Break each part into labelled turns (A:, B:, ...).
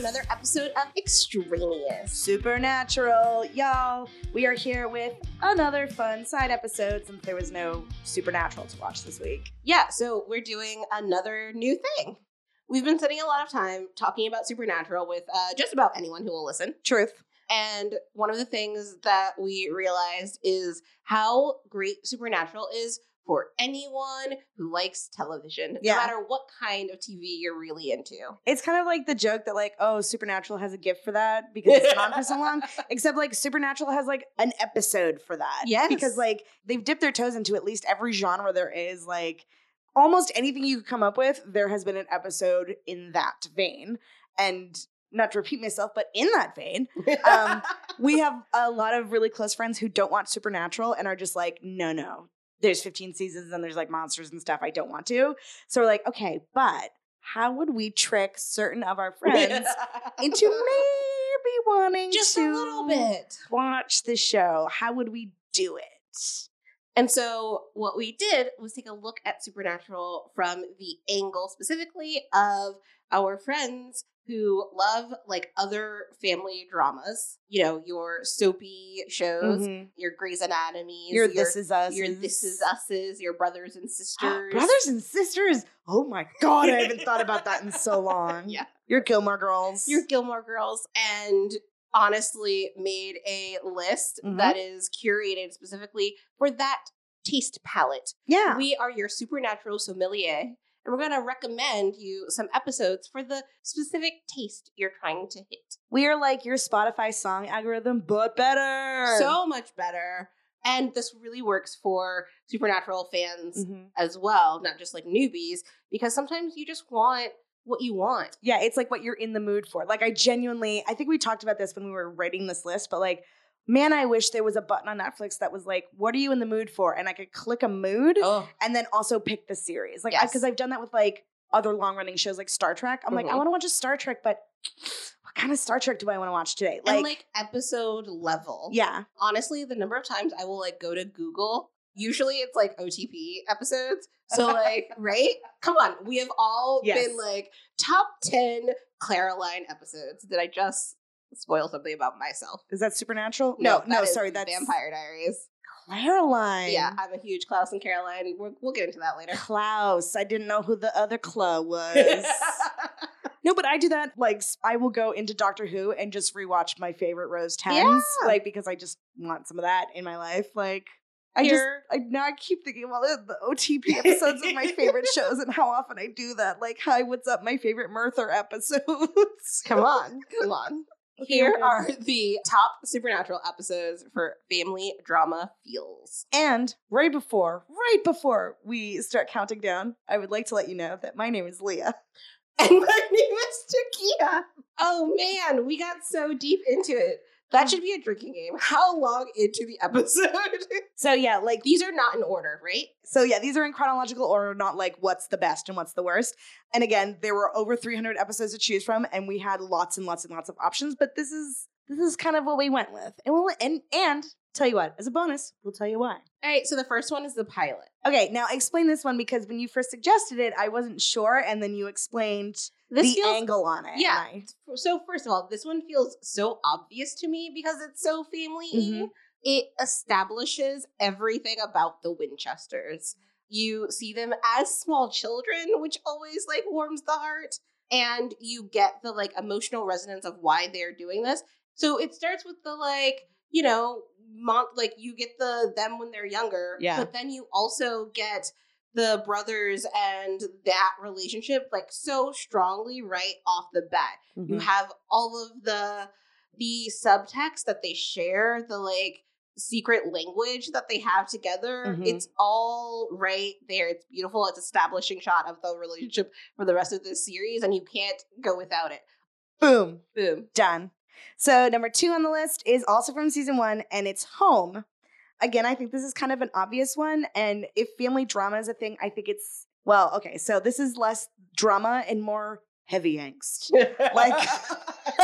A: another episode of Extraneous.
B: Supernatural, y'all. We are here with another fun side episode since there was no Supernatural to watch this week.
A: Yeah, so we're doing another new thing. We've been spending a lot of time talking about Supernatural with uh, just about anyone who will listen.
B: Truth.
A: And one of the things that we realized is how great Supernatural is for anyone who likes television,
B: Yeah.
A: no matter what kind of TV you're really into.
B: It's kind of like the joke that like, oh, Supernatural has a gift for that because it's been on for so long. Except like Supernatural has like an episode for that.
A: Yes.
B: Because like they've dipped their toes into at least every genre there is. Like almost anything you could come up with, there has been an episode in that vein. And not to repeat myself, but in that vein, Um, we have a lot of really close friends who don't watch Supernatural and are just like, no, no, there's 15 seasons and there's like monsters and stuff. I don't want to. So we're like, okay, but how would we trick certain of our friends into maybe wanting
A: just
B: to
A: a little bit.
B: watch the show? How would we do it?
A: And so, what we did was take a look at Supernatural from the angle specifically of our friends who love like other family dramas. You know, your soapy shows,
B: Mhm.
A: your Grey's Anatomy,
B: Your This Is Us.
A: your This Is Us's, your brothers and sisters.
B: Brothers and sisters. Oh my God, I haven't thought about that in so long.
A: Yeah.
B: Your Gilmore Girls.
A: your Gilmore Girls, and honestly made a list
B: Mhm.
A: that is curated specifically for that taste palette.
B: yeah.
A: We are your supernatural sommelier, and we're going to recommend you some episodes for the specific taste you're trying to hit.
B: We are like your Spotify song algorithm, but better.
A: So much better. And this really works for supernatural fans
B: Mhm.
A: as well, not just like newbies, because sometimes you just want what you want.
B: yeah, it's like what you're in the mood for. Like, I genuinely, I think we talked about this when we were writing this list, but like, man, I wish there was a button on Netflix that was like, what are you in the mood for? And I could click a mood
A: Oh,
B: and then also pick the series. Like,
A: Yes.
B: because I've done that with like other long running shows like Star Trek. I'm like, I
A: Mhm.
B: want to watch a Star Trek, but what kind of Star Trek do I want to watch today?
A: and like episode level.
B: yeah.
A: honestly, the number of times I will like go to Google, usually it's like OTP episodes. So like, right? Come on, we have all
B: Yes.
A: been like top ten Klaroline episodes. Did I just spoil something about myself?
B: Is that supernatural? No,
A: that
B: no, sorry, that's
A: Vampire Diaries.
B: Caroline.
A: Yeah, I'm a huge Klaus and Caroline. We'll, we'll get into that later.
B: Klaus. I didn't know who the other Cla was. No, but I do that. Like, I will go into Doctor Who and just rewatch my favorite Rose Tens,
A: Yeah.
B: like because I just want some of that in my life. Like, I just I, now I keep thinking about the, the OTP episodes of my favorite shows and how often I do that. Like, hi, what's up? My favorite Merthur episodes.
A: Come on, come on.
B: Okay,
A: Here are the top supernatural episodes for family drama feels.
B: And right before, right before we start counting down, I would like to let you know that my name is Leah.
A: And my name is Taeki. Oh man, we got so deep into it. That mm. should be a drinking game. How long into the episode?
B: So yeah, like
A: These are not in order, right?
B: So yeah, these are in chronological order, not like what's the best and what's the worst. And again, there were over 300 episodes to choose from, and we had lots and lots and lots of options. But this is this is kind of what we went with, and we'll and and tell you what, as a bonus, we'll tell you why.
A: All right, so the first one is the pilot.
B: Okay, now explain this one because when you first suggested it, I wasn't sure, and then you explained
A: This
B: the
A: feels
B: angle on it.
A: Yeah.
B: I-
A: so first of all, this one feels so obvious to me because it's so family
B: Mhm.
A: It establishes everything about the Winchesters. You see them as small children, which always like warms the heart, and you get the like emotional resonance of why they're doing this. So it starts with the like, you know, mon- like you get the them when they're younger,
B: Yeah.
A: but then you also get the brothers and that relationship like so strongly right off the bat. You
B: Mhm.
A: have all of the the subtext that they share, the like secret language that they have together.
B: Mhm.
A: It's all right there. It's beautiful. It's establishing shot of the relationship for the rest of this series, and you can't go without it.
B: Boom.
A: Boom.
B: Done. So number two on the list is also from season one, and it's home. Again, I think this is kind of an obvious one. And if family drama is a thing, I think it's well, okay. So this is less drama and more heavy angst. Like,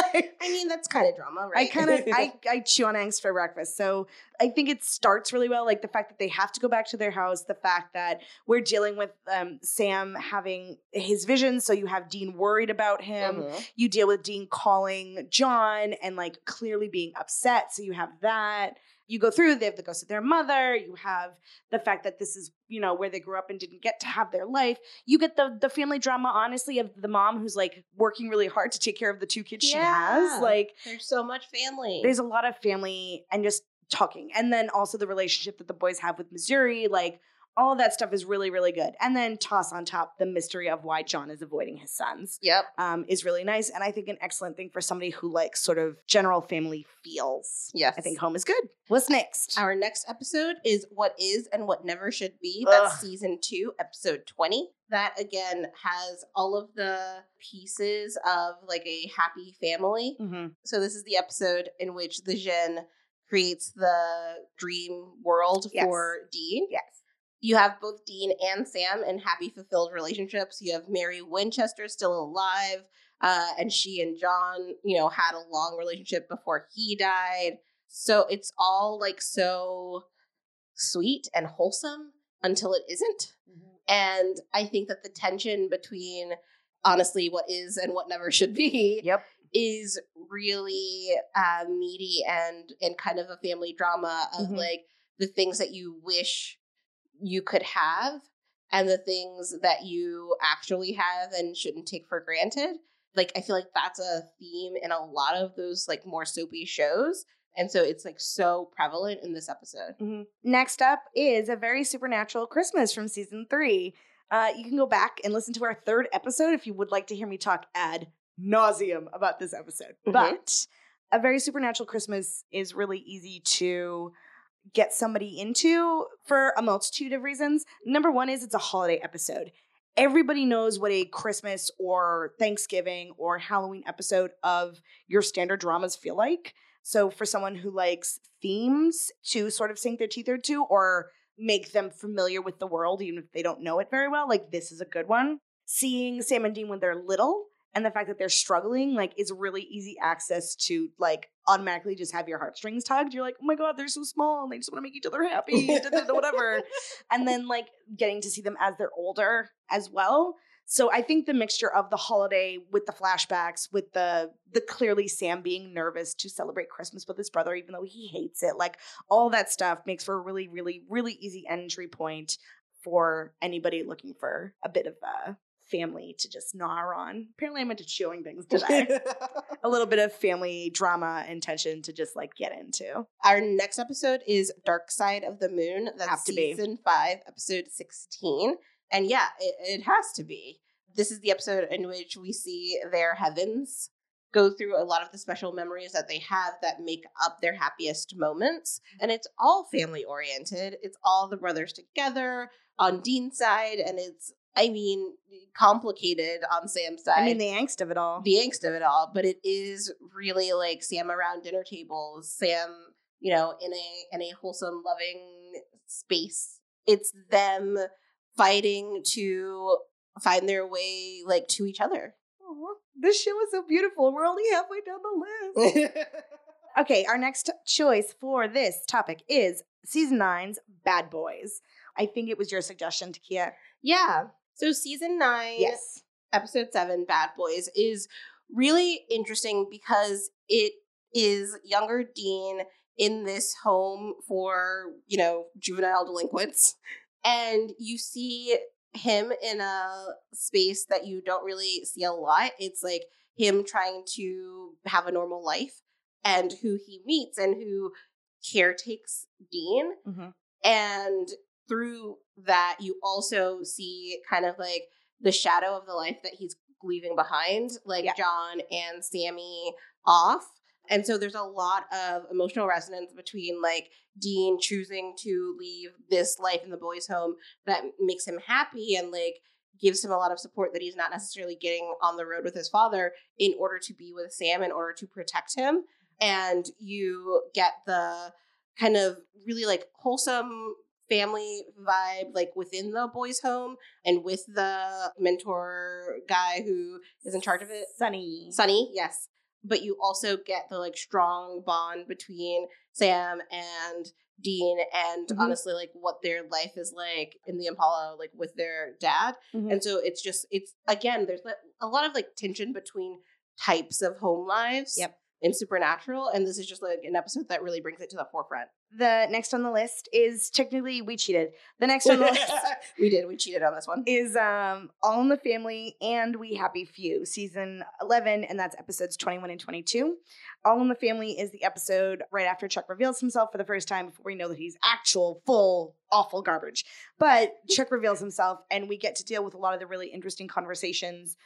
A: I mean, that's kind of drama, right?
B: I kind of I, I chew on angst for breakfast. So I think it starts really well. Like the fact that they have to go back to their house, the fact that we're dealing with um, Sam having his vision. So you have Dean worried about him.
A: Mhm.
B: You deal with Dean calling John and like clearly being upset. So you have that. You go through, they have the ghost of their mother. You have the fact that this is, you know, where they grew up and didn't get to have their life. You get the the family drama, honestly, of the mom who's like working really hard to take care of the two kids she has. Like
A: There's so much family.
B: there's a lot of family and just talking and then also the relationship that the boys have with missouri like all of that stuff is really really good and then toss on top the mystery of why john is avoiding his sons
A: yep.
B: um, is really nice and i think an excellent thing for somebody who likes sort of general family feels
A: Yes.
B: i think home is good what's next
A: Our next episode is What Is and What Never Should Be. That's
B: Ugh.
A: season two, episode 20. That again has all of the pieces of like a happy family.
B: Mhm.
A: So, this is the episode in which the Djinn creates the dream world
B: Yes.
A: for Dean.
B: yes
A: You have both Dean and Sam in happy, fulfilled relationships. You have Mary Winchester still alive, uh, and she and John, you know, had a long relationship before he died. So it's all like so sweet and wholesome until it isn't. And I think that the tension between honestly what is and what never should be
B: yep
A: is really uh, meaty and and kind of a family drama of
B: Mhm.
A: like the things that you wish you could have and the things that you actually have and shouldn't take for granted. Like I feel like that's a theme in a lot of those like more soapy shows. And so it's like so prevalent in this episode.
B: Mhm. Next up is a very supernatural Christmas from season three. Uh, you can go back and listen to our third episode if you would like to hear me talk ad nauseum about this episode.
A: Mhm.
B: But a very supernatural Christmas is really easy to get somebody into for a multitude of reasons. Number one is it's a holiday episode. Everybody knows what a Christmas or Thanksgiving or Halloween episode of your standard dramas feel like. So for someone who likes themes to sort of sink their teeth into or make them familiar with the world, even if they don't know it very well, like this is a good one. Seeing Sam and Dean when they're little and the fact that they're struggling, like, is really easy access to like automatically just have your heartstrings tugged. You're like, oh my god, they're so small and they just want to make each other happy, whatever. And then like getting to see them as they're older as well. So I think the mixture of the holiday with the flashbacks, with the the clearly Sam being nervous to celebrate Christmas with his brother, even though he hates it, like all that stuff makes for a really, really, really easy entry point for anybody looking for a bit of a family to just gnaw on. Apparently, I'm into chewing things today. a little bit of family drama and tension to just like get into.
A: Our next episode is Dark Side of the Moon. That's
B: Have to be.
A: season five, episode 16. And yeah, it, it has to be. This is the episode in which we see their heavens go through a lot of the special memories that they have that make up their happiest moments. And it's all family oriented. It's all the brothers together on Dean's side. And it's, I mean, complicated on Sam's side
B: I mean, the angst of it all.
A: the angst of it all, but it is really like Sam around dinner tables, Sam, you know, in a in a wholesome, loving space. It's them fighting to find their way like to each other.
B: Aw, this show is so beautiful. We're only halfway down the list. Okay, our next choice for this topic is season nine's Bad Boys. I think it was your suggestion, Taeki.
A: yeah. So season nine,
B: Yes.
A: episode seven, Bad Boys, is really interesting because it is younger Dean in this home for, you know, juvenile delinquents. And you see him in a space that you don't really see a lot. It's like him trying to have a normal life and who he meets and who caretakes Dean.
B: Mhm.
A: And through that, you also see kind of like the shadow of the life that he's leaving behind, like
B: Yeah.
A: John and Sammy off. And so there's a lot of emotional resonance between like Dean choosing to leave this life in the boys' home that makes him happy and like gives him a lot of support that he's not necessarily getting on the road with his father in order to be with Sam in order to protect him. And you get the kind of really like wholesome family vibe like within the boys home and with the mentor guy who is in charge of it
B: Sonny.
A: Sonny, yes. but you also get the like strong bond between Sam and Dean and
B: Mhm.
A: honestly like what their life is like in the Impala like with their dad. And so it's just it's again there's a lot of like tension between types of home lives.
B: Yep.
A: In Supernatural, and this is just like an episode that really brings it to the forefront.
B: The next on the list is technically we cheated. The next on the list
A: we did. We cheated on this one.
B: is um All in the Family and We Happy Few, season 11, and that's episodes 21 and 22. All in the Family is the episode right after Chuck reveals himself for the first time before we know that he's actual, full, awful garbage. But Chuck reveals himself, and we get to deal with a lot of the really interesting conversations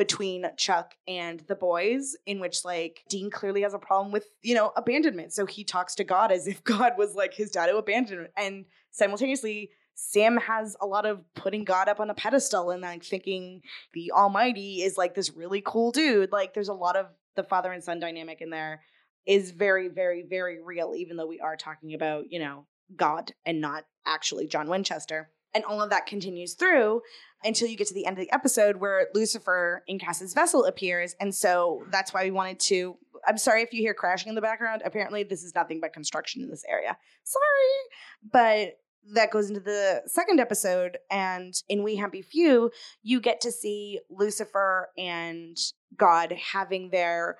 B: between Chuck and the boys, in which like Dean clearly has a problem with, you know, abandonment. So he talks to God as if God was like his dad who abandoned him. And simultaneously, Sam has a lot of putting God up on a pedestal and like thinking the Almighty is like this really cool dude. Like there's a lot of the father and son dynamic in there is very, very, very real, even though we are talking about, you know, God and not actually John Winchester. And all of that continues through until you get to the end of the episode where Lucifer in Cass's vessel appears. And so that's why we wanted to. I'm sorry if you hear crashing in the background. Apparently, this is nothing but construction in this area. Sorry. But that goes into the second episode. And in We Happy Few, you get to see Lucifer and God having their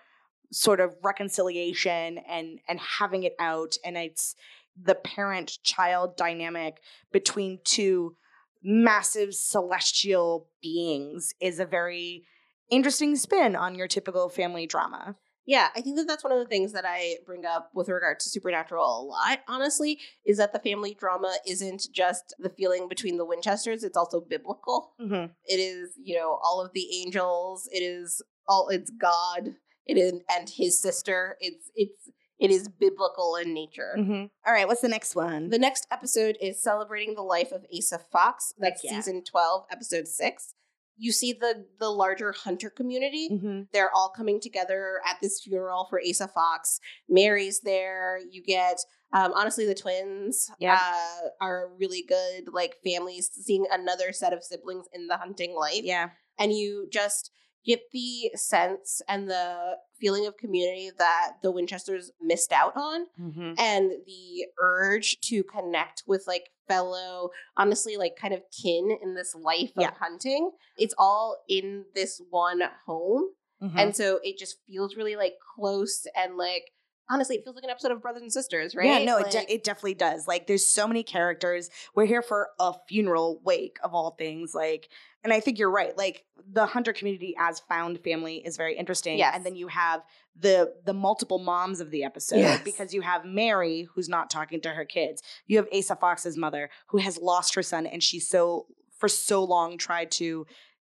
B: sort of reconciliation and and having it out and it's the parent child dynamic between two massive celestial beings is a very interesting spin on your typical family drama.
A: Yeah, I think that that's one of the things that I bring up with regard to Supernatural a lot, honestly, is that the family drama isn't just the feeling between the Winchesters, it's also biblical.
B: Mm-hmm.
A: It is, you know, all of the angels, it is all it's God, it is and his sister. It's it's it is biblical in nature.
B: Mm-hmm. All right, what's the next one?
A: The next episode is celebrating the life of Asa Fox. That's
B: yeah.
A: season 12, episode 6. You see the the larger hunter community
B: mm-hmm.
A: they're all coming together at this funeral for Asa Fox. Mary's there. You get um, honestly the twins
B: Yeah.
A: uh, are really good like families seeing another set of siblings in the hunting life
B: Yeah.
A: and you just get the sense and the feeling of community that the Winchesters missed out on
B: Mm-hmm.
A: and the urge to connect with like fellow honestly like kind of kin in this life of hunting it's all in this one home
B: Mm-hmm.
A: and so it just feels really like close and like honestly it feels like an episode of brothers and sisters right
B: Yeah, no, it, de- it definitely does. Like, there's so many characters. We're here for a funeral wake of all things. Like, and I think you're right. Like, the hunter community as found family is very interesting.
A: Yes.
B: And then you have the the multiple moms of the episode
A: Yes.
B: because you have Mary who's not talking to her kids. You have Asa Fox's mother who has lost her son, and she's so for so long tried to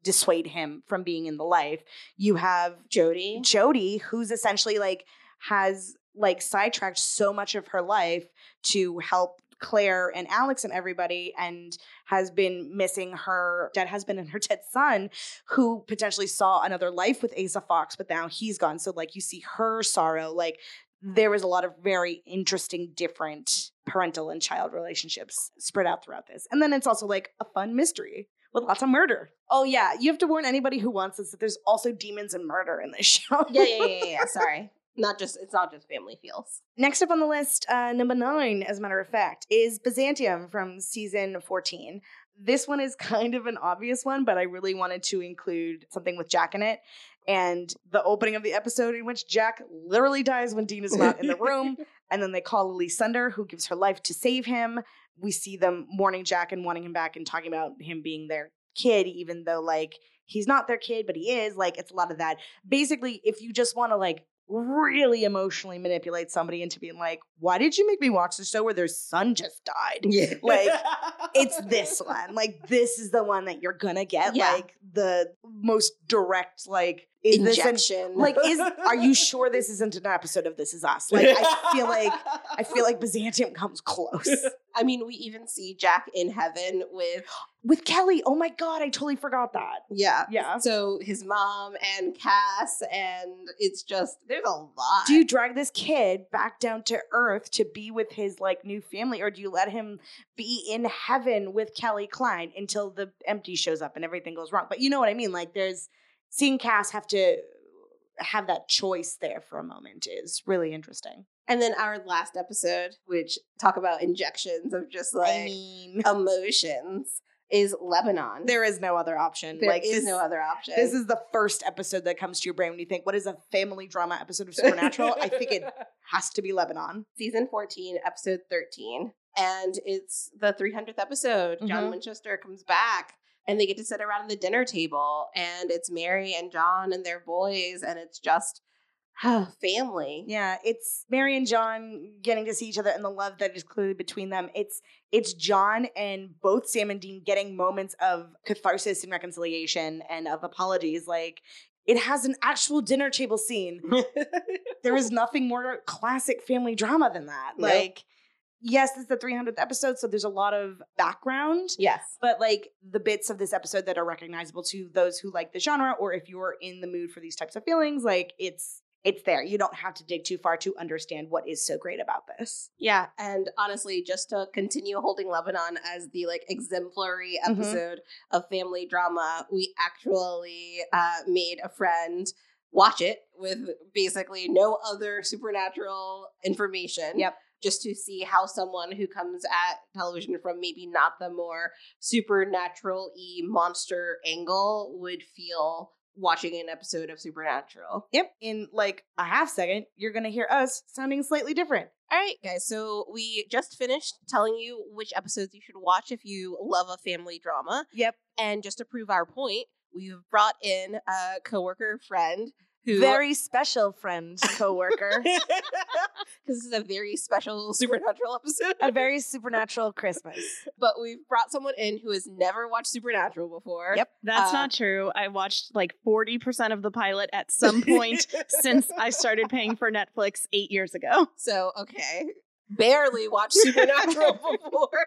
B: dissuade him from being in the life. You have
A: jody
B: Jody, who's essentially like has like sidetracked so much of her life to help Claire and Alex and everybody, and has been missing her dead husband and her dead son, who potentially saw another life with Asa Fox, but now he's gone. So like you see her sorrow, like there was a lot of very interesting, different parental and child relationships spread out throughout this. And then it's also like a fun mystery with lots of murder. Oh yeah, you have to warn anybody who wants this that there's also demons and murder in this show.
A: yeah yeah yeah yeah, yeah sorry not just it's not just family feels
B: Next up on the list, uh, number nine, as a matter of fact, is Byzantium from season 14. This one is kind of an obvious one, but I really wanted to include something with Jack in it. And the opening of the episode in which Jack literally dies when Dean is not in the room. And then they call Lily Sunder, who gives her life to save him. We see them mourning Jack and wanting him back and talking about him being their kid, even though, like, he's not their kid, but he is. Like, it's a lot of that. Basically, if you just want to, like, really emotionally manipulate somebody into being like, why did you make me watch the show where their son just died?
A: yeah
B: Like, It's this one. Like, this is the one that you're gonna get.
A: Yeah.
B: Like, the most direct, like, is this an,
A: injection
B: like, is, are you sure this isn't an episode of This Is Us? Like, I feel like, I feel like Byzantium comes close.
A: I mean, we even see Jack in heaven with
B: With Kelly, oh my God, I totally forgot that.
A: yeah.
B: Yeah.
A: So his mom and Cass, and it's just there's a lot.
B: Do you drag this kid back down to earth to be with his like new family, or do you let him be in heaven with Kelly Kline until the empty shows up and everything goes wrong? But you know what I mean? Like there's seeing Cass have to have that choice there for a moment is really interesting.
A: And then our last episode, which talk about injections of just like
B: I mean,
A: emotions, is Lebanon.
B: there is no other option.
A: There
B: like
A: is
B: this,
A: no other option.
B: This is the first episode that comes to your brain when you think, "What is a family drama episode of Supernatural?" I think it has to be Lebanon.
A: season 14, episode 13. And it's the 300th episode. John
B: Mhm.
A: Winchester comes back and they get to sit around the dinner table. And it's Mary and John and their boys. And it's just family.
B: Yeah, it's Mary and John getting to see each other and the love that is clearly between them. It's it's John and both Sam and Dean getting moments of catharsis and reconciliation and of apologies. Like it has an actual dinner table scene. there is nothing more classic family drama than that.
A: Nope.
B: Like, yes, it's the 300th episode, so there's a lot of background.
A: yes.
B: But like the bits of this episode that are recognizable to those who like the genre, or if you're in the mood for these types of feelings, like it's it's there. You don't have to dig too far to understand what is so great about this.
A: Yeah, and honestly, just to continue holding Lebanon as the like exemplary
B: Mhm.
A: episode of family drama, we actually uh, made a friend watch it with basically no other supernatural information.
B: Yep.
A: Just to see how someone who comes at television from maybe not the more supernatural y monster angle would feel watching an episode of Supernatural.
B: Yep. In like a half second, you're gonna hear us sounding slightly different.
A: All right, guys. So we just finished telling you which episodes you should watch if you love a family drama.
B: Yep.
A: And just to prove our point, we've brought in a coworker friend who
B: Very special friend, coworker.
A: because this is a very special supernatural episode.
B: a very supernatural Christmas.
A: but we've brought someone in who has never watched Supernatural before.
B: Yep.
C: That's
A: Uh,
C: not true. I watched like 40% of the pilot at some point since I started paying for Netflix eight years ago.
A: So okay, barely watched Supernatural before.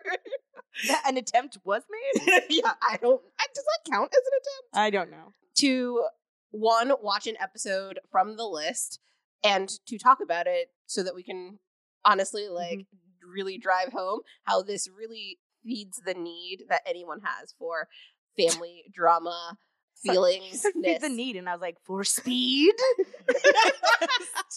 B: An attempt was made?
A: yeah, I don't. Does that count as an attempt?
B: I don't know.
A: to one watch an episode from the list and to talk about it so that we can honestly mm-hmm. like really drive home how this really feeds the need that anyone has for family drama feelings
B: Feed the need, and I was like, for speed.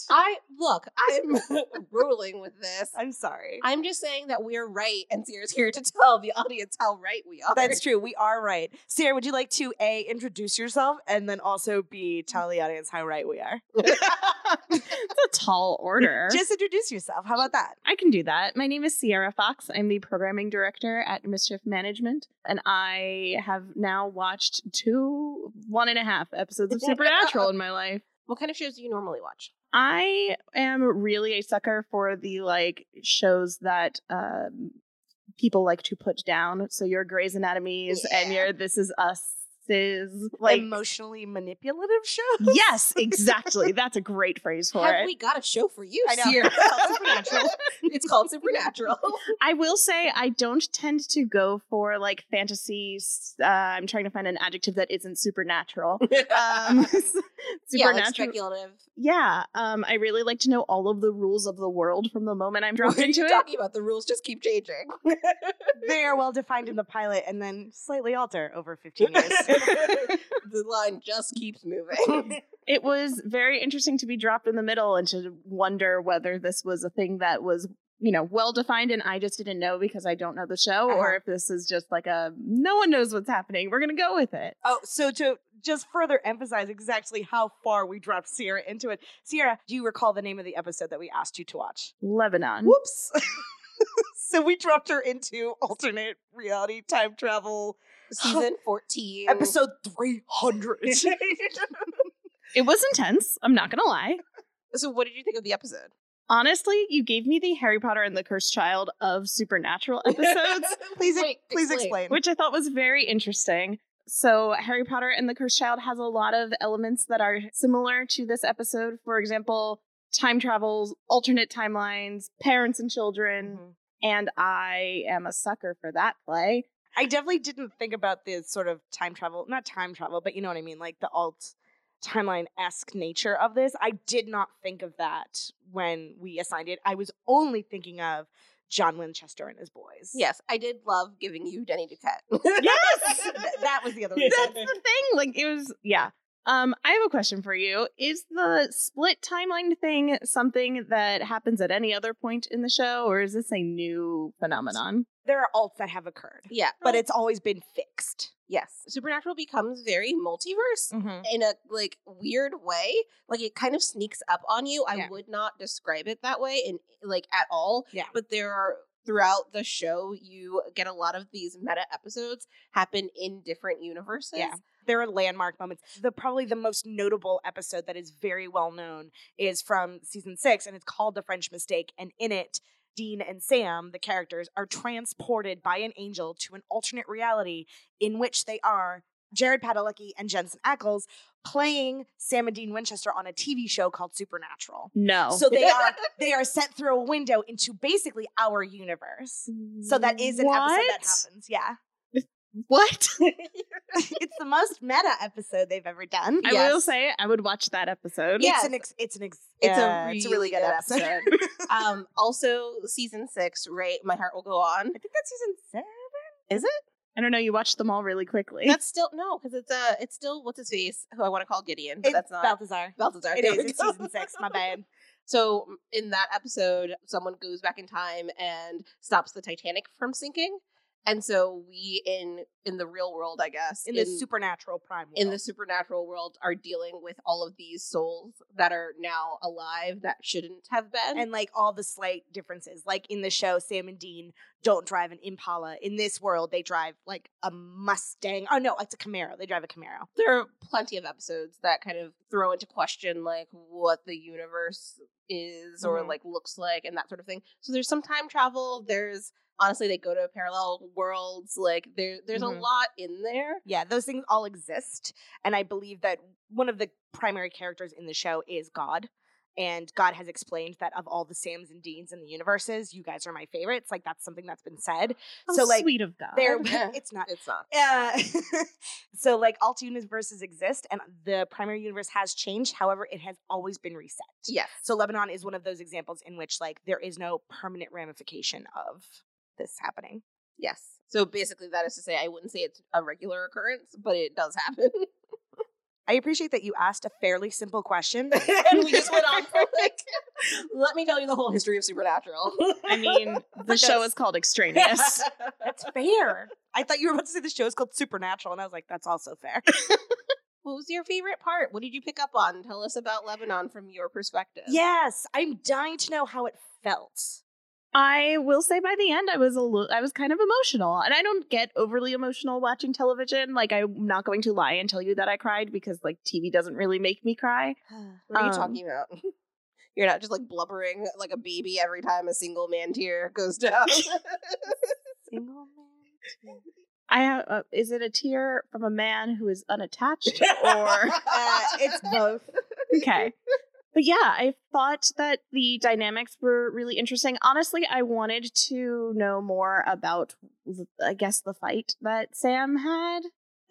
A: i look i'm ruling with this
B: I'm sorry.
A: i'm just saying that we're right and sierra's here to tell the audience how right we are
B: That's true. We are right. Sierra, would you like to A, introduce yourself and then also B, tell the audience how right we are?
C: It's a tall order.
B: Just introduce yourself. How about that?
C: I can do that. My name is Sierra Fox. I'm the programming director at Mischief Management, and I have now watched two, one and a half episodes of Supernatural in my life.
A: what kind of shows do you normally watch
C: I am really a sucker for the like shows that um, people like to put down. So your Grey's Anatomies and
A: Yeah.
C: your This Is Us is like
B: Emotionally manipulative shows?
C: yes, exactly. That's a great phrase for
A: have
C: it.
A: we got a show for you
B: I know. It's called Supernatural.
A: it's called supernatural
C: I will say I don't tend to go for like fantasies. Uh, I'm trying to find an adjective that isn't supernatural. Um,
A: yeah, like
C: supernatural.
A: speculative.
C: yeah, um, I really like to know all of the rules of the world from the moment I'm dropped
A: What are
C: into
A: you
C: it.
A: talking about? The rules just keep changing.
B: they are well defined in the pilot and then slightly alter over 15 years.
A: The line just keeps moving.
C: It was very interesting to be dropped in the middle and to wonder whether this was a thing that was, you know, well defined and I just didn't know because I don't know the show, or
B: Uh-huh.
C: if this is just like a no one knows what's happening. We're gonna go with it.
B: Oh, so to just further emphasize exactly how far we dropped Sierra into it, Sierra, do you recall the name of the episode that we asked you to watch?
C: Lebanon.
B: Whoops. so we dropped her into alternate reality time travel
A: Season 14.
B: episode 300.
C: It was intense. I'm not gonna lie.
A: so, what did you think of the episode?
C: Honestly, you gave me the Harry Potter and the Cursed Child of supernatural episodes,
B: please,
A: Wait,
B: please
A: explain.
B: explain.
C: which I thought was very interesting. So, Harry Potter and the Cursed Child has a lot of elements that are similar to this episode. For example, time travels, alternate timelines, parents and children,
B: Mhm.
C: and I am a sucker for that play.
B: I definitely didn't think about the sort of time travel, not time travel, but you know what I mean, like the alt timeline esque nature of this. I did not think of that when we assigned it. I was only thinking of John Winchester and his boys.
A: Yes, I did love giving you Denny Duquette.
C: Yes!
B: Th- that was the other
C: That's the thing. Like, it was, yeah. Um, I have a question for you. Is the split timeline thing something that happens at any other point in the show, or is this a new phenomenon?
B: There are alts that have occurred,
A: Yeah.
B: but it's always been fixed.
A: Yes. Supernatural becomes very multiverse
B: Mm-hmm.
A: in a like weird way. Like it kind of sneaks up on you. I
B: Yeah.
A: would not describe it that way in like at all.
B: Yeah.
A: But there are throughout the show you get a lot of these meta episodes happen in different universes.
B: Yeah. There are landmark moments. The probably the most notable episode that is very well known is from season six, and it's called The French Mistake. And in it, Dean and Sam, the characters, are transported by an angel to an alternate reality in which they are Jared Padalecki and Jensen Ackles playing Sam and Dean Winchester on a TV show called Supernatural.
C: No.
B: So they are they are sent through a window into basically our universe. So that is an episode that happens. Yeah.
C: What?
B: it's the most meta episode they've ever done.
C: I will say I would watch that episode.
A: Yeah.
B: It's an ex- it's an ex-
A: It's a
B: uh, it's a really good episode.
A: um also season six, right? My heart will go on.
B: I think that's season seven.
A: Is it?
C: I don't know. You watched them all really quickly.
A: That's still no, because it's uh it's still what's his face, who I want to call Gideon, but
B: It's
A: that's not
B: Balthazar.
A: Balthazar.
B: It
A: There
B: is.
A: we
B: It's season six. My bad.
A: So in that episode, someone goes back in time and stops the Titanic from sinking. And so we in in the real world, I guess,
B: In the supernatural prime.
A: in the supernatural world are dealing with all of these souls that are now alive that shouldn't have been.
B: and like all the slight differences. Like in the show, Sam and Dean don't drive an Impala. In this world, they drive like a Mustang. Oh no, it's a Camaro. They drive a Camaro.
A: there are plenty of episodes that kind of throw into question like what the universe is or
B: Mhm.
A: like looks like and that sort of thing. So there's some time travel. There's honestly they go to parallel worlds. Like there there's
B: Mhm.
A: a lot in there.
B: Yeah, those things all exist. And I believe that one of the primary characters in the show is God. And God has explained that of all the Sams and Deans in the universes, you guys are my favorites. Like that's something that's been said. So like
C: sweet of God.
B: there
A: Yeah.
B: it's not
A: It's not.
B: uh, so like alt universes exist and the primary universe has changed however it has always been reset
A: Yes.
B: so lebanon is one of those examples in which like there is no permanent ramification of this happening
A: Yes. So basically that is to say I wouldn't say it's a regular occurrence, but it does happen.
B: i appreciate that you asked a fairly simple question
A: and we just went on for like let me tell you the whole history of supernatural.
C: I mean, the show is called Extraneous.
B: that's fair i thought you were about to say the show is called supernatural and i was like that's also fair
A: What was your favorite part? What did you pick up on? Tell us about Lebanon from your perspective.
B: yes i'm dying to know how it felt
C: I will say by the end I was a little I was kind of emotional. And I don't get overly emotional watching television. Like I'm not going to lie and tell you that I cried because like TV doesn't really make me cry.
A: What are you
C: Um,
A: talking about? You're not just like blubbering like a baby every time a single man tear goes down.
B: single man
C: I have uh, is it a tear from a man who is unattached or
B: uh, it's both
C: okay. But yeah, I thought that the dynamics were really interesting. Honestly, I wanted to know more about, I guess, the fight that Sam had.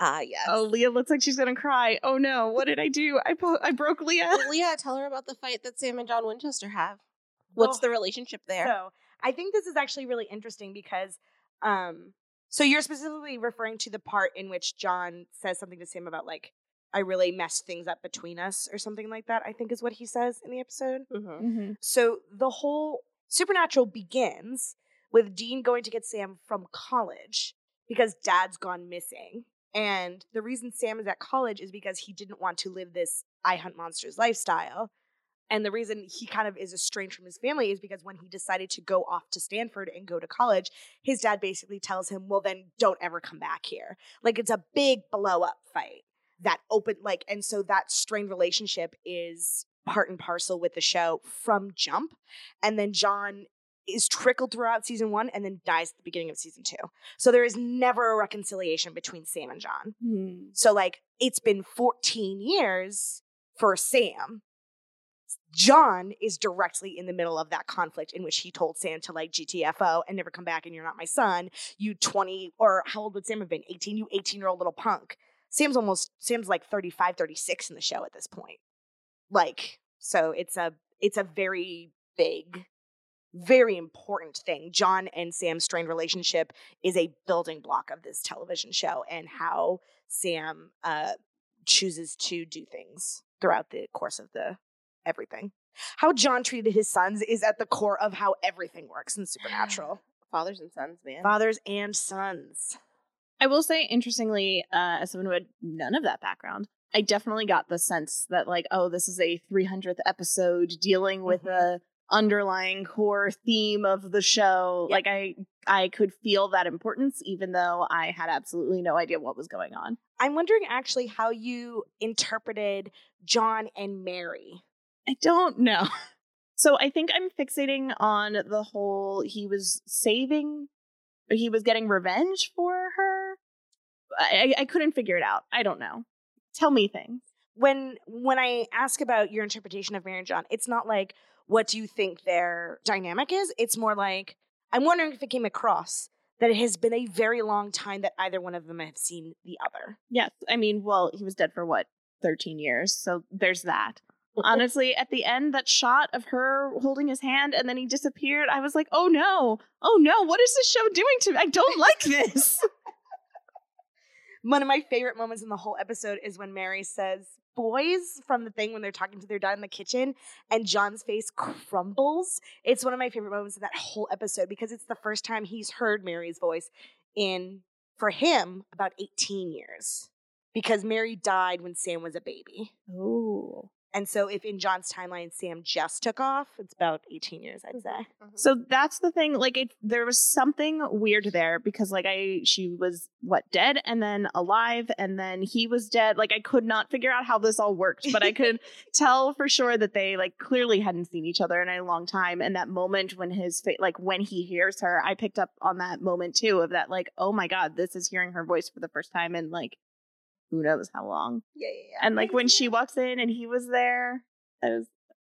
A: Ah, yes.
C: Oh, Leah looks like she's gonna cry. Oh no, what did I do? I po- I broke Leah.
A: Well, Leah, tell her about the fight that Sam and John Winchester have. What's
B: Well,
A: the relationship there?
B: So I think this is actually really interesting because, um, so you're specifically referring to the part in which John says something to Sam about like, I really messed things up between us or something like that. I think is what he says in the episode.
A: Mhm.
C: Mm-hmm.
B: So the whole supernatural begins with Dean going to get Sam from college because dad's gone missing. And the reason Sam is at college is because he didn't want to live this I hunt monsters lifestyle. And the reason he kind of is estranged from his family is because when he decided to go off to Stanford and go to college, his dad basically tells him, well, then don't ever come back here. Like it's a big blow up fight that open, like, and so that strained relationship is part and parcel with the show from jump. And then John is trickled throughout season one and then dies at the beginning of season two. So there is never a reconciliation between Sam and John.
C: Mm-hmm.
B: So like it's been 14 years for Sam. John is directly in the middle of that conflict in which he told Sam to like GTFO and never come back and you're not my son. You 20 or how old would Sam have been? 18, you 18 year old little punk. Sam's almost Sam's like 35, 36 in the show at this point. Like, so it's a it's a very big, very important thing. John and Sam's strained relationship is a building block of this television show and how Sam uh chooses to do things throughout the course of the everything. How John treated his sons is at the core of how everything works in Supernatural.
A: Fathers and sons, man.
B: Fathers and sons.
C: I will say, interestingly, uh, as someone who had none of that background, I definitely got the sense that, like, oh, this is a 300th episode dealing with
B: Mhm.
C: the underlying core theme of the show. Like, I I could feel that importance, even though I had absolutely no idea what was going on.
B: I'm wondering actually how you interpreted John and Mary.
C: I don't know. So I think I'm fixating on the whole he was saving, he was getting revenge for her. I, I couldn't figure it out. I don't know. Tell me things.
B: When when I ask about your interpretation of Mary and John, it's not like what do you think their dynamic is? It's more like I'm wondering if it came across that it has been a very long time that either one of them have seen the other.
C: Yes. I mean, well, he was dead for what, 13 years. So there's that. Honestly, at the end, that shot of her holding his hand and then he disappeared, I was like, oh no, oh no, what is this show doing to me? I don't like this.
B: One of my favorite moments in the whole episode is when Mary says, boys, from the thing when they're talking to their dad in the kitchen, and John's face crumbles. It's one of my favorite moments in that whole episode because it's the first time he's heard Mary's voice in, for him, about 18 years. Because Mary died when Sam was a baby.
C: oh.
B: And so if in John's timeline Sam just took off, it's about 18 years, I'd mm-hmm, say. Mm-hmm.
C: So that's the thing. Like, it, there was something weird there because, like, I she was what dead and then alive and then he was dead. Like, I could not figure out how this all worked, but I could tell for sure that they like clearly hadn't seen each other in a long time. And that moment when his face, like, when he hears her, I picked up on that moment too of that, like, oh my god, this is hearing her voice for the first time in like who knows how long.
A: Yeah, yeah, yeah.
C: And like when she walks in and he was there, I was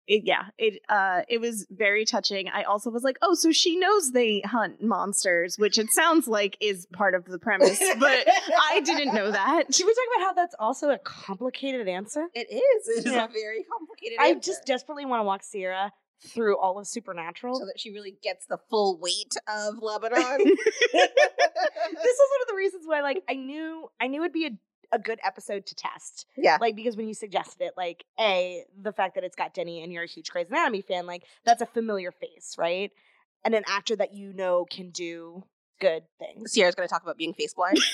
C: it, yeah, it uh it was very touching. I also was like, "Oh, so she knows they hunt monsters," which it sounds like is part of the premise, but I didn't know that.
B: Can we talk about how that's also a complicated answer?
A: It is. It is
B: Yeah.
A: a very complicated
B: I
A: answer.
B: just desperately want to walk Sierra through all of Supernatural.
A: so that she really gets the full weight of Lebanon.
B: this is one of the reasons why, like, I knew I knew it'd be a, a good episode to test.
A: yeah.
B: Like, because when you suggested it, like, a the fact that it's got Denny and you're a huge Grey's Anatomy fan, like, that's a familiar face, right? And an actor that you know can do good things.
A: Sierra's going to talk about being face blind.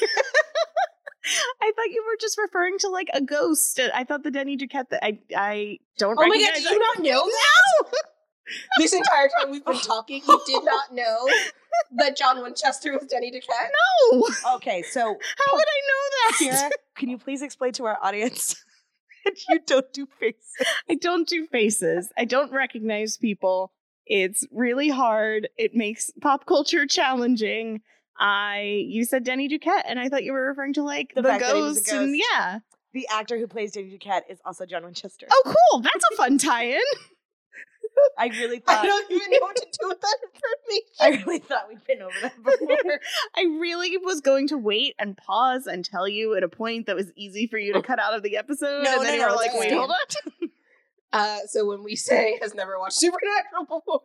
C: I thought you were just referring to like a ghost. I thought the Denny Duquette that I I don't
A: Oh my god, did you not know that? This entire time we've been talking, you did not know that John Winchester was Denny Duquette?
C: No.
B: Okay, so
C: How would I know that?
B: Sierra, can you please explain to our audience that you don't do faces?
C: I don't do faces. I don't recognize people. It's really hard. It makes pop culture challenging. I you said Denny Duquette, and I thought you were referring to like
B: The
C: the,
B: fact that he was a
C: ghost, and
B: ghost.
C: yeah.
B: The actor who plays Denny Duquette is also John Winchester.
C: Oh, cool. That's a fun tie-in.
B: I really
A: I
B: thought
A: don't even know what to do with that information.
B: I really thought we'd been over that before.
C: I really was going to wait and pause and tell you at a point that was easy for you to cut out of the episode,
B: No,
C: and then
B: no,
C: you were
B: no,
C: like, "Wait, hold on."
A: Uh, so when we say has never watched Supernatural before,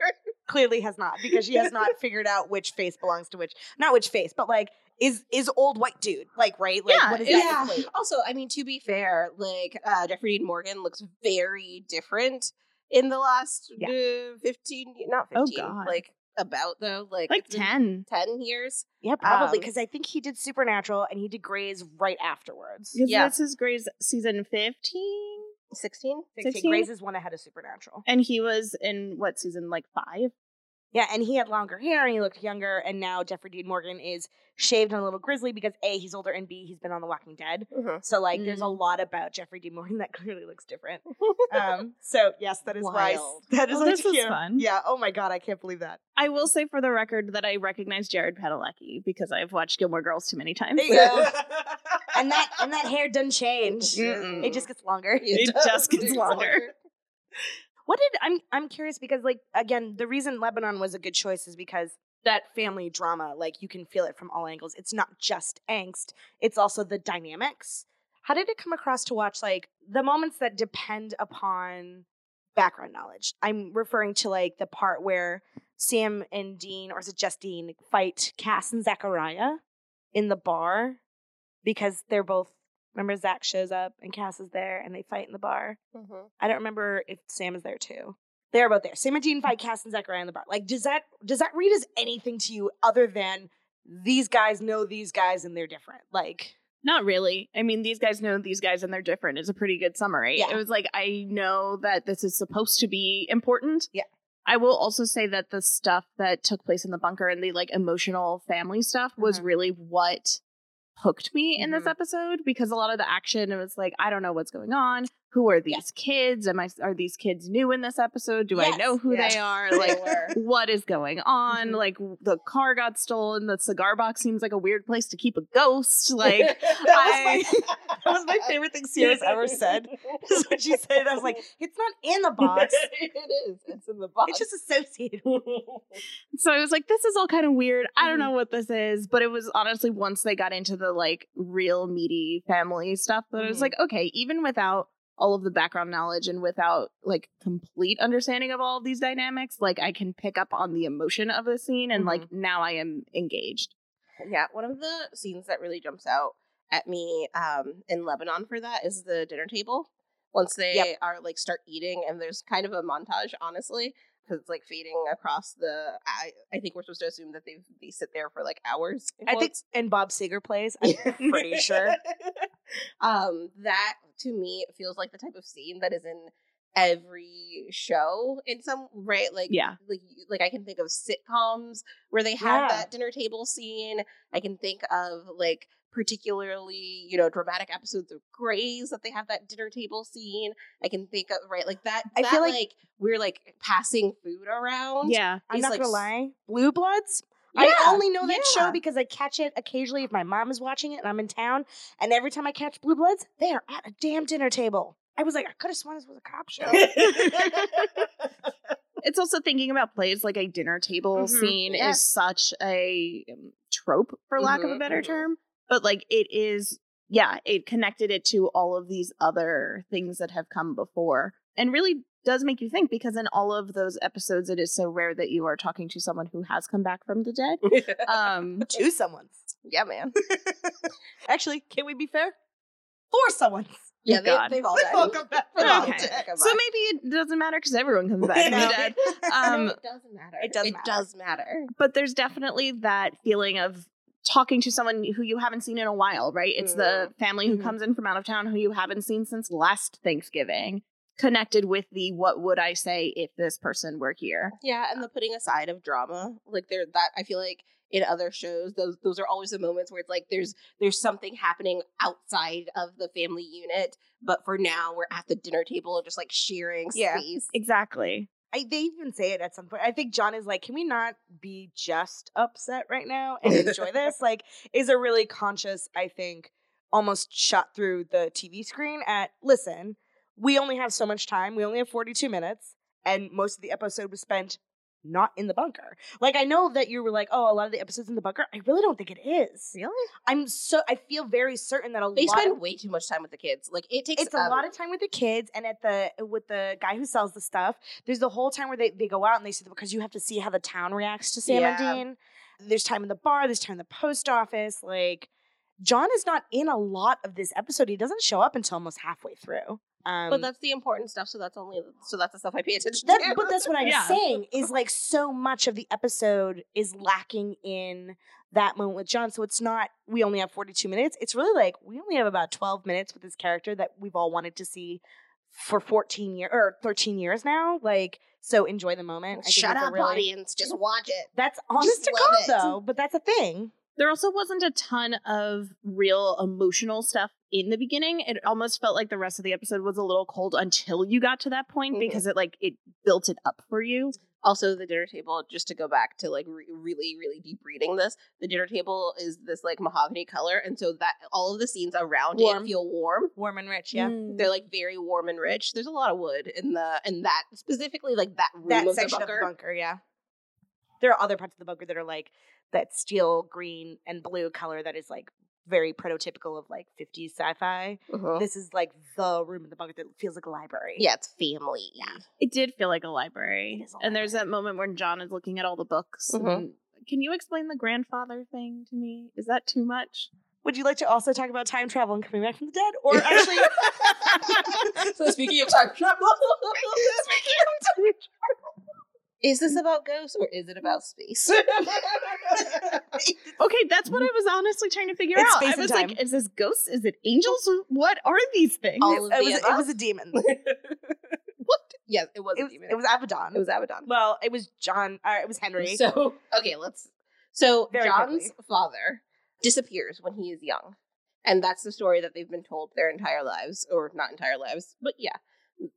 B: Clearly has not because she has not figured out which face belongs to which. Not which face, but like is is old white dude like right? Like
C: Yeah,
B: what is
C: yeah.
A: also, I mean, to be fair, like uh, Jeffrey Dean Morgan looks very different in the last
B: Yeah.
A: uh, fifteen, not
C: Oh,
A: fifteen,
C: God.
A: like about though, like
C: Like
A: it's
C: ten.
A: 10 years.
B: Yeah, probably
A: Um,
B: because I think he did Supernatural and he did Grey's right afterwards.
A: Yeah.
C: this is Grey's season fifteen,
A: 16?
B: 16.
C: 16?
B: Grey's is one ahead of Supernatural.
C: and he was in what season? Like five.
B: Yeah, and he had longer hair and he looked younger. And now Jeffrey Dean Morgan is shaved and a little grizzly because A, he's older, and B, he's been on The Walking Dead.
A: Mhm.
B: So like, there's a
C: Mm.
B: lot about Jeffrey Dean Morgan that clearly looks different. Um, so yes, that is why
A: Wild.
B: that is
C: Well, this
B: Taeki-
C: fun.
B: Yeah. Oh my god, I can't believe that.
C: I will say for the record that I recognize Jared Padalecki because I've watched Gilmore Girls too many times.
B: There you go. and that and that hair doesn't change.
C: Mm-mm.
B: It just gets longer.
C: It
A: does.
C: just gets
A: It's
C: longer.
B: What did I'm I'm curious because like again the reason Lebanon was a good choice is because that family drama like you can feel it from all angles. It's not just angst, it's also the dynamics. How did it come across to watch like the moments that depend upon background knowledge? I'm referring to like the part where Sam and Dean or is it just Dean fight Cass and Zachariah in the bar because they're both Remember Zach shows up and Cass is there and they fight in the bar. I don't remember if Sam is there too. They're both there. Sam and Dean fight Cass and Zachariah in the bar. Like, does that does that read as anything to you other than these guys know these guys and they're different? Like,
C: Not really. I mean, these guys know these guys and they're different is a pretty good summary.
B: Yeah.
C: It was like, I know that this is supposed to be important.
B: Yeah.
C: I will also say that the stuff that took place in the bunker and the like emotional family stuff was
B: Mhm.
C: really what hooked me in this
B: Mhm.
C: episode because a lot of the action it was like I don't know what's going on. Who are these kids? Am I are these kids new in this episode? Do I know who
B: yeah.
C: they are? Like what is going on?
B: Mhm.
C: Like the car got stolen. The cigar box seems like a weird place to keep a ghost. Like
B: that, was my, that was my favorite thing Sierra's ever said. Is when she said I was like, it's not in the box.
A: it is. It's in the box.
B: It's just associated.
C: so I was like, this is all kind of weird. I don't know what this is, but it was honestly once they got into the like real meaty family stuff that I was
B: Mhm.
C: like, okay, even without all of the background knowledge and without like complete understanding of all of these dynamics, like I can pick up on the emotion of the scene and like now I am engaged.
A: Yeah, one of the scenes that really jumps out at me um, in Lebanon for that is the dinner table. Once they
B: Yep.
A: are like start eating, and there's kind of a montage, honestly, because it's like fading across the. I, I think we're supposed to assume that they they sit there for like hours.
B: I think, and Bob Seger plays. I'm pretty sure.
A: um, that to me feels like the type of scene that is in every show in some right like
C: Yeah.
A: like like I can think of sitcoms where they
B: Yeah.
A: have that dinner table scene. I can think of like particularly you know dramatic episodes of Grey's that they have that dinner table scene. I can think of right like that.
B: I
A: that,
B: feel like-
A: we're like passing food around.
C: Yeah.
B: I'm not
A: like
B: gonna lie. Blue Bloods.
A: Yeah,
B: I only know that
A: yeah.
B: show because I catch it occasionally if my mom is watching it and I'm in town. And every time I catch Blue Bloods, they are at a damn dinner table. I was like, I could have sworn this was a cop show.
C: It's also thinking about plays like a dinner table
B: Mhm.
C: scene
A: Yeah.
C: is such a um, trope, for lack of a
A: Mhm,
C: better
A: mhm.
C: term. But like it is, yeah, it connected it to all of these other things that have come before and really does make you think because in all of those episodes, it is so rare that you are talking to someone who has come back from the dead. Um,
B: to someone.
A: yeah, man.
B: Actually, can we be fair? For someone.
A: Yeah,
C: Oh,
A: they,
C: God.
A: they've all
B: They've all come back
A: They've
B: from
A: all
B: the
C: Okay.
B: dead.
A: come
C: so
A: back.
C: maybe it doesn't matter because everyone comes back from
B: No.
C: the dead.
A: No,
C: Um,
A: it doesn't matter.
B: it does
A: It
B: matter.
A: does matter.
C: but there's definitely that feeling of talking to someone who you haven't seen in a while, right? It's the family who
B: Mhm.
C: comes in from out of town who you haven't seen since last Thanksgiving, connected with the what would I say if this person were here?
A: Yeah, and the putting aside of drama, like there that I feel like in other shows, those those are always the moments where it's like there's there's something happening outside of the family unit, but for now we're at the dinner table, just like sharing
B: Yeah.
A: space.
C: Exactly.
B: I, they even say it at some point. I think John is like, can we not be just upset right now and enjoy this? Like, is a really conscious, I think, almost shot through the TV screen at listen, we only have so much time. We only have 42 minutes, and most of the episode was spent not in the bunker. Like, I know that you were like, oh, a lot of the episodes in the bunker. I really don't think it is.
A: Really?
B: I'm so, I feel very certain that a
A: They
B: lot
A: spend
B: of
A: way too much time with the kids. Like it takes
B: it's a lot um of time with the kids and at the with the guy who sells the stuff there's the whole time where they, they go out and they see the because you have to see how the town reacts to sam
A: Yeah.
B: and dean there's time in the bar there's time in the post office like john is not in a lot of this episode he doesn't show up until almost halfway through um,
A: But that's the important stuff, so that's only so that's the stuff I pay attention
B: that,
A: to.
B: but that's what I'm
C: Yeah.
B: saying is like so much of the episode is lacking in that moment with John. So it's not we only have 42 minutes. It's really like we only have about 12 minutes with this character that we've all wanted to see for 14 years or 13 years now. Like so enjoy the moment. I think
A: Shut
B: it's
A: up,
B: really-
A: audience. Just watch it.
B: That's honest to God
A: it.
B: though, but that's a thing.
C: There also wasn't a ton of real emotional stuff in the beginning. It almost felt like the rest of the episode was a little cold until you got to that point
A: Mhm.
C: because it like it built it up for you.
A: Also, the dinner table, just to go back to like re- really, really deep reading this, the dinner table is this like mahogany color. And so that all of the scenes around
B: Warm.
A: it feel warm.
B: Warm and rich, yeah.
C: Mm.
A: They're like very warm and rich. There's a lot of wood in the in that specifically like that room
B: that
A: of the
B: section
A: bunker.
B: of the bunker, yeah. There are other parts of the bunker that are like that steel green and blue color that is like very prototypical of like 50s sci-fi.
A: Mhm.
B: This is like the room in the bunker that feels like a library.
A: Yeah, it's family.
B: Yeah.
C: It did feel like a library.
B: A
C: and there's that moment when John is looking at all the books.
A: Mhm.
C: and- can you explain the grandfather thing to me? Is that too much?
B: Would you like to also talk about time travel and coming back from the dead? Or actually,
A: so speaking of time travel, is this about ghosts or is it about space?
C: Okay, that's what I was honestly trying to figure
B: It's
C: out.
B: space
C: I
B: and
C: was
B: time.
C: like, is this ghosts? Is it angels? What are these things?
A: All of
B: it
A: the
B: was, it was a demon.
A: what? Yes, it was.
B: It
A: a
B: was,
A: demon.
B: it was Abaddon.
A: It was Abaddon.
B: well, it was John. Uh, it was Henry.
A: So okay, let's. So
B: Very
A: John's
B: quickly.
A: father disappears when he is young, and that's the story that they've been told their entire lives, or not entire lives, but yeah,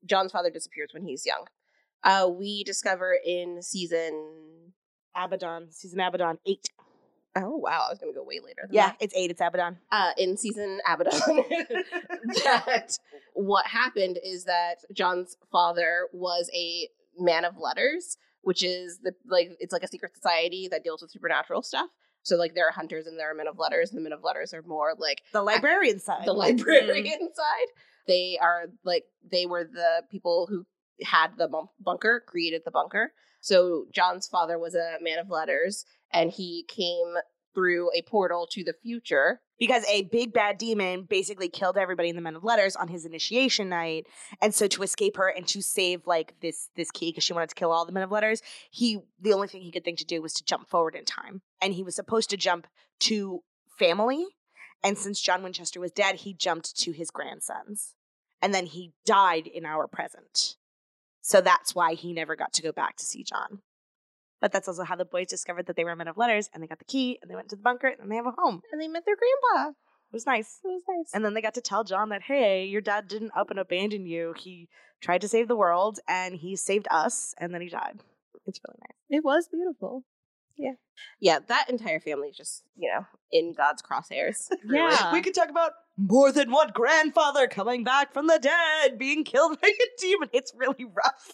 A: John's father disappears when he's young. Uh, we discover in season.
B: Abaddon, season Abaddon eight.
A: Oh wow, I was gonna go way later. Than
B: Yeah,
A: that.
B: it's eight. It's Abaddon.
A: uh, in season Abaddon that what happened is that John's father was a man of letters, which is the like it's like a secret society that deals with supernatural stuff. So like there are hunters and there are men of letters, and the men of letters are more like
B: The librarian side.
A: the librarian side. They are like they were the people who had the bunker, created the bunker. So John's father was a man of letters, and he came through a portal to the future
B: because a big bad demon basically killed everybody in the Men of Letters on his initiation night, and so to escape her and to save like this this key because she wanted to kill all the Men of Letters, he the only thing he could think to do was to jump forward in time, and he was supposed to jump to family, and since John Winchester was dead, he jumped to his grandsons, and then he died in our present, so that's why he never got to go back to see John. But that's also how the boys discovered that they were men of letters, and they got the key, and they went to the bunker, and they have a home.
A: and they met their grandpa.
B: It was nice.
A: It was nice.
B: And then they got to tell John that, hey, your dad didn't up and abandon you. He tried to save the world and he saved us and then he died. It's really nice.
C: It was beautiful.
A: Yeah, Yeah, that entire family is just you know in God's crosshairs. really.
C: Yeah.
B: We could talk about more than one grandfather coming back from the dead, being killed by a demon. It's really rough.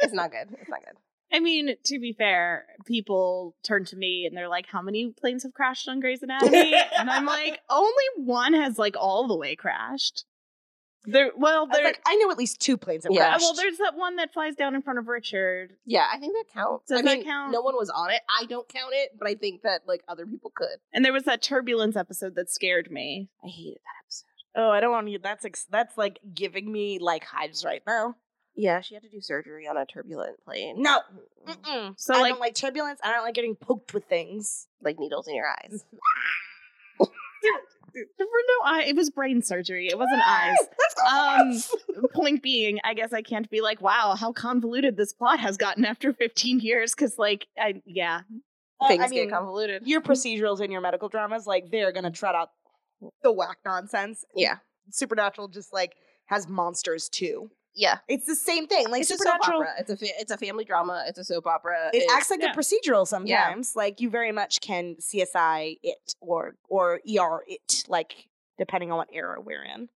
A: it's not good. It's not good.
C: I mean, to be fair, people turn to me and they're like, "How many planes have crashed on Grey's Anatomy?" and I'm like, "Only one has like all the way crashed." There, well,
B: I, was
C: there,
B: like, I know at least two planes have
A: Yeah.
B: crashed.
C: well, there's that one that flies down in front of Richard.
A: Yeah, I think that counts.
C: Does
A: I
C: that
A: mean,
C: count?
A: no one was on it. I don't count it, but I think that like other people could.
C: And there was that turbulence episode that scared me.
A: I hated that episode.
B: oh, I don't want you. That's ex- that's like giving me like hives right now.
A: Yeah, she had to do surgery on a turbulent plane.
B: No.
A: Mm.
B: Mm-mm.
C: So,
B: I
C: like-
B: don't like turbulence. I don't like getting poked with things.
A: like needles in your eyes.
C: There were no eye. It was brain surgery. It wasn't eyes.
B: That's
C: Um, point being, I guess I can't be like, wow, how convoluted this plot has gotten after 15 years. Because, like, I yeah,
B: Uh,
A: Things
B: I mean,
A: get convoluted.
B: your procedurals and your medical dramas, like they're gonna trot out the whack nonsense.
A: Yeah,
B: Supernatural just like has monsters too.
A: Yeah.
B: It's the same thing. Like
A: it's a soap
B: Supernatural,
A: opera. It's a fa- it's a family drama. It's a soap opera.
B: it
A: It's-
B: acts like
C: yeah.
B: a procedural sometimes. Like you very much can CSI it or or ER it, like depending on what era we're in.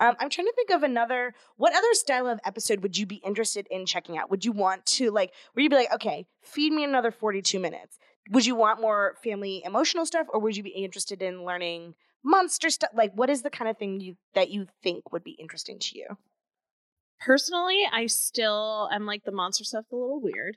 B: Um, I'm trying to think of another. What other style of episode would you be interested in checking out? Would you want to like? Would you be like, okay, feed me another 42 minutes? Would you want more family emotional stuff, or would you be interested in learning monster stuff? Like, what is the kind of thing you that you think would be interesting to you?
C: Personally, I still am like the monster stuff's a little weird,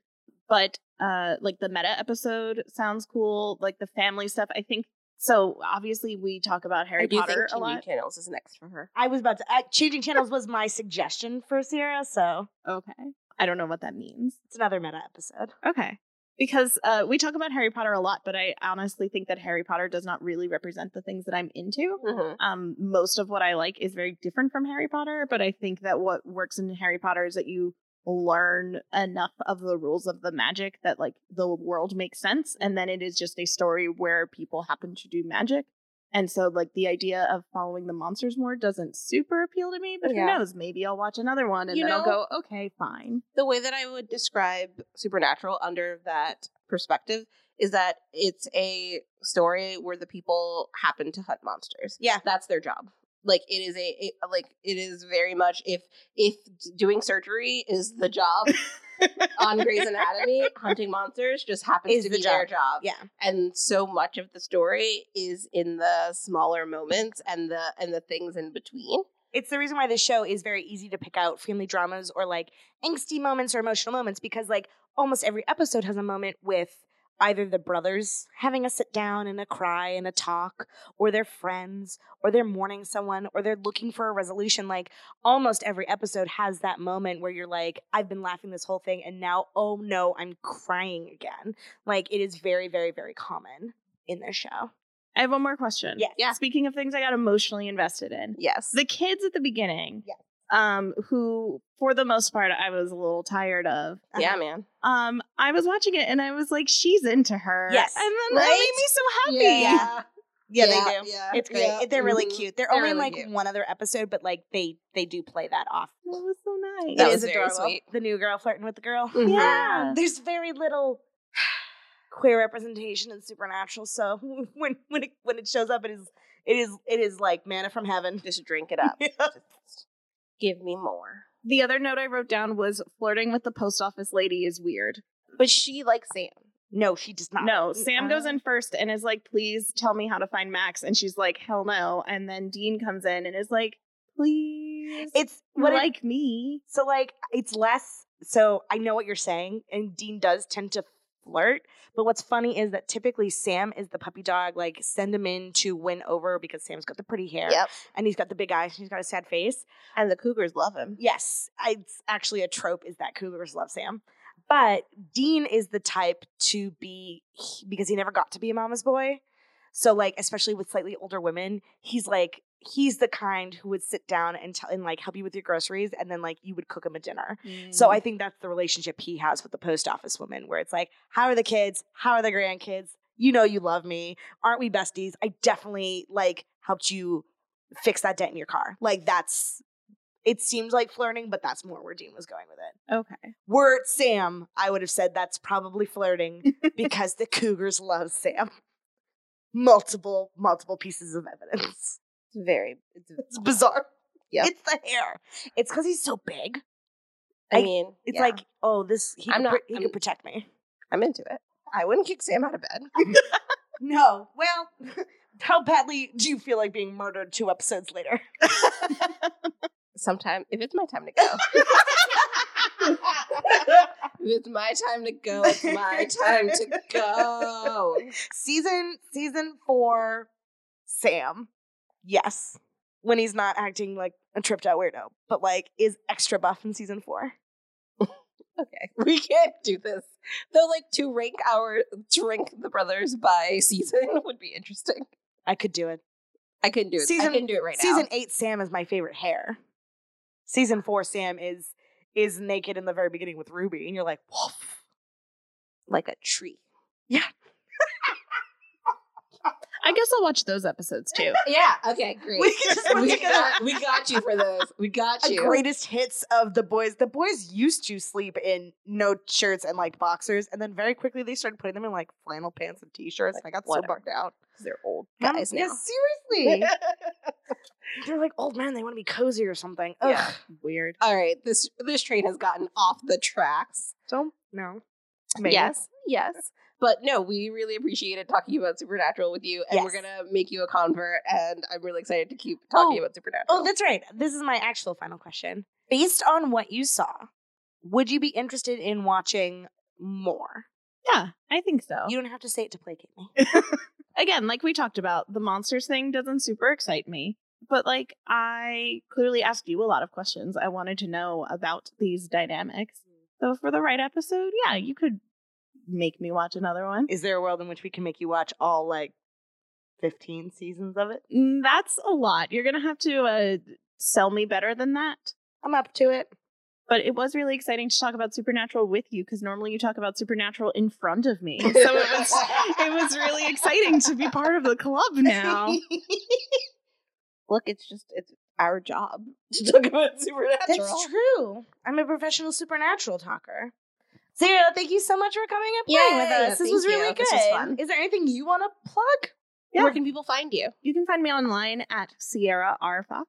C: but uh, like the meta episode sounds cool. Like the family stuff, I think. So obviously, we talk about Harry
A: I do
C: Potter
A: think
C: a
A: Changing
C: lot.
A: Channels is next for her.
B: I was about to. Uh, changing channels was my suggestion for Sierra, so
C: Okay, I don't know what that means.
B: it's another meta episode.
C: Okay. Because uh, we talk about Harry Potter a lot, but I honestly think that Harry Potter does not really represent the things that I'm into.
A: Mm-hmm.
C: Um, most of what I like is very different from Harry Potter, but I think that what works in Harry Potter is that you learn enough of the rules of the magic that like the world makes sense, and then it is just a story where people happen to do magic. And so, like the idea of following the monsters more doesn't super appeal to me. But
A: Yeah.
C: who knows? Maybe I'll watch another one, and
A: You
C: then I'll go, okay, fine.
A: the way that I would describe Supernatural under that perspective is that it's a story where the people happen to hunt monsters.
B: Yeah.
A: That's their job. Like it is a like it is very much if if doing surgery is the job on Grey's Anatomy, hunting monsters just happens
B: Is
A: to
B: the
A: be their
B: job.
A: job.
B: Yeah.
A: And so much of the story is in the smaller moments and the and the things in between.
B: It's the reason why this show is very easy to pick out family dramas or like angsty moments or emotional moments because like almost every episode has a moment with either the brothers having a sit down and a cry and a talk, or they're friends, or they're mourning someone, or they're looking for a resolution. Like almost every episode has that moment where you're like, I've been laughing this whole thing, and now, oh no, I'm crying again. Like it is very, very, very common in this show.
C: I have one more question.
B: Yes.
A: Yeah.
C: Speaking of things I got emotionally invested in,
A: Yes.
C: the kids at the beginning,
B: Yes.
C: Um, who for the most part I was a little tired of.
A: yeah,
B: Uh-huh.
A: man.
C: Um, I was watching it and I was like, she's into her.
B: Yes.
C: and then that made me so happy.
B: Yeah. Yeah, they
A: Yeah,
B: do.
A: yeah,
B: it's great.
A: yeah.
B: They're really
A: Mhm.
B: cute. They're,
A: They're
B: only in like
A: cute.
B: one other episode, but like they they do play that off.
C: That was so nice.
A: That
B: It
A: was
B: is
A: very
B: adorable.
A: sweet.
B: The new girl flirting with the girl.
A: Mhm.
C: Yeah.
B: There's very little queer representation in Supernatural, so when when it when it shows up, it is it is it is like manna from heaven.
A: Just drink it up. Just give me more.
C: The other note I wrote down was flirting with the post office lady is weird.
A: But she likes Sam.
B: No, she does not.
C: No, Sam goes
B: Uh,
C: in first and is like, please tell me how to find Max. And she's like, hell no. And then Dean comes in and is like, please.
B: It's what it-
C: like me.
B: So like it's less so I know what you're saying and Dean does tend to flirt, but what's funny is that typically Sam is the puppy dog like send him in to win over because Sam's got the pretty hair
A: Yep.
B: and he's got the big eyes and he's got a sad face.
A: And the Cougars love him.
B: Yes, it's actually a trope is that cougars love Sam. But Dean is the type to be because he never got to be a mama's boy. So like especially with slightly older women, he's like he's the kind who would sit down and tell and like help you with your groceries and then like you would cook him a dinner. So I mm. think that's the relationship he has with the post office woman, where it's like, how are the kids? How are the grandkids? You know you love me. Aren't we besties? I definitely like helped you fix that dent in your car. Like that's it seems like flirting, but that's more where Dean was going with it.
C: okay.
B: Were it Sam, I would have said that's probably flirting because the Cougars love Sam. Multiple, multiple pieces of evidence.
A: Very. It's,
B: It's bizarre.
A: Yeah,
B: It's the hair. It's because he's so big.
A: I
B: I-
A: mean,
B: It's
A: yeah,
B: like, oh, this he
A: I'm
B: could,
A: not-
B: he
A: I'm-
B: could protect me.
A: I'm into it. I wouldn't kick Sam out of bed.
B: No. Well, how badly do you feel like being murdered two episodes later?
A: Sometime, if it's my time to go. if it's my time to go, it's my time to go.
B: season season four, Sam. Yes. When he's not acting like a tripped out weirdo, but like is extra buff in season four.
A: Okay, we can't do this. Though, like to rank our to rank the brothers by season would be interesting.
B: I could do it.
A: I couldn't do it.
B: Season-
A: I couldn't do it right now.
B: season eight, Sam is my favorite hair. Season four, Sam is is naked in the very beginning with Ruby, and you're like, woof.
A: like a tree.
C: I guess I'll watch those episodes too.
A: Yeah. Okay. Great.
B: We can just put
A: we, got, we got you for those. We got
B: a
A: you.
B: greatest hits of the boys. The boys used to sleep in no shirts and like boxers, and then very quickly they started putting them in like flannel pants and t-shirts.
A: Like,
B: and I got
A: whatever.
B: so bugged out.
A: They're old
B: Um,
A: guys
B: yeah,
A: now.
B: seriously, they're like old men. They want to be cozy or something. Ugh.
A: Yeah.
C: Weird.
A: All right. This this train has gotten off the tracks.
B: Don't no. Maybe.
A: Yes. Yes. But no, we really appreciated talking about Supernatural with you, and we're gonna make you a convert. And I'm really excited to keep talking
B: Oh.
A: about Supernatural.
B: Oh, that's right. This is my actual final question. Based on what you saw, would you be interested in watching more?
C: Yeah, I think so.
B: You don't have to say it to placate me.
C: Again, like we talked about, the monsters thing doesn't super excite me. But like I clearly asked you a lot of questions. I wanted to know about these dynamics. Mm. So for the right episode, yeah, you could make me watch another one.
B: Is there a world in which we can make you watch all like 15 seasons of it?
C: Mm, That's a lot. You're gonna have to uh, sell me better than that.
B: I'm up to it.
C: But it was really exciting to talk about Supernatural with you because normally you talk about Supernatural in front of me. So it was it was really exciting to be part of the club now.
A: Look, it's just it's our job to talk about Supernatural.
B: That's true. I'm a professional supernatural talker. Sierra, thank you so much for coming and playing with
A: Yay,
B: us. This was really
A: you.
B: good.
A: This was fun.
B: Is there anything you want to plug?
C: Yeah.
A: Where can people find you?
C: You can find me online at Sierra R Fox.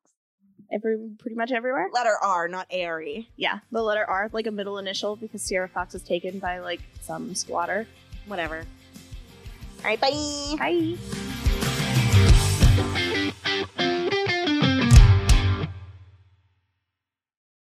C: Every pretty much everywhere.
B: Letter R, not A R E.
C: Yeah, the letter R, like a middle initial, because Sierra Fox is taken by like some squatter.
B: Whatever. All right, bye.
C: Bye.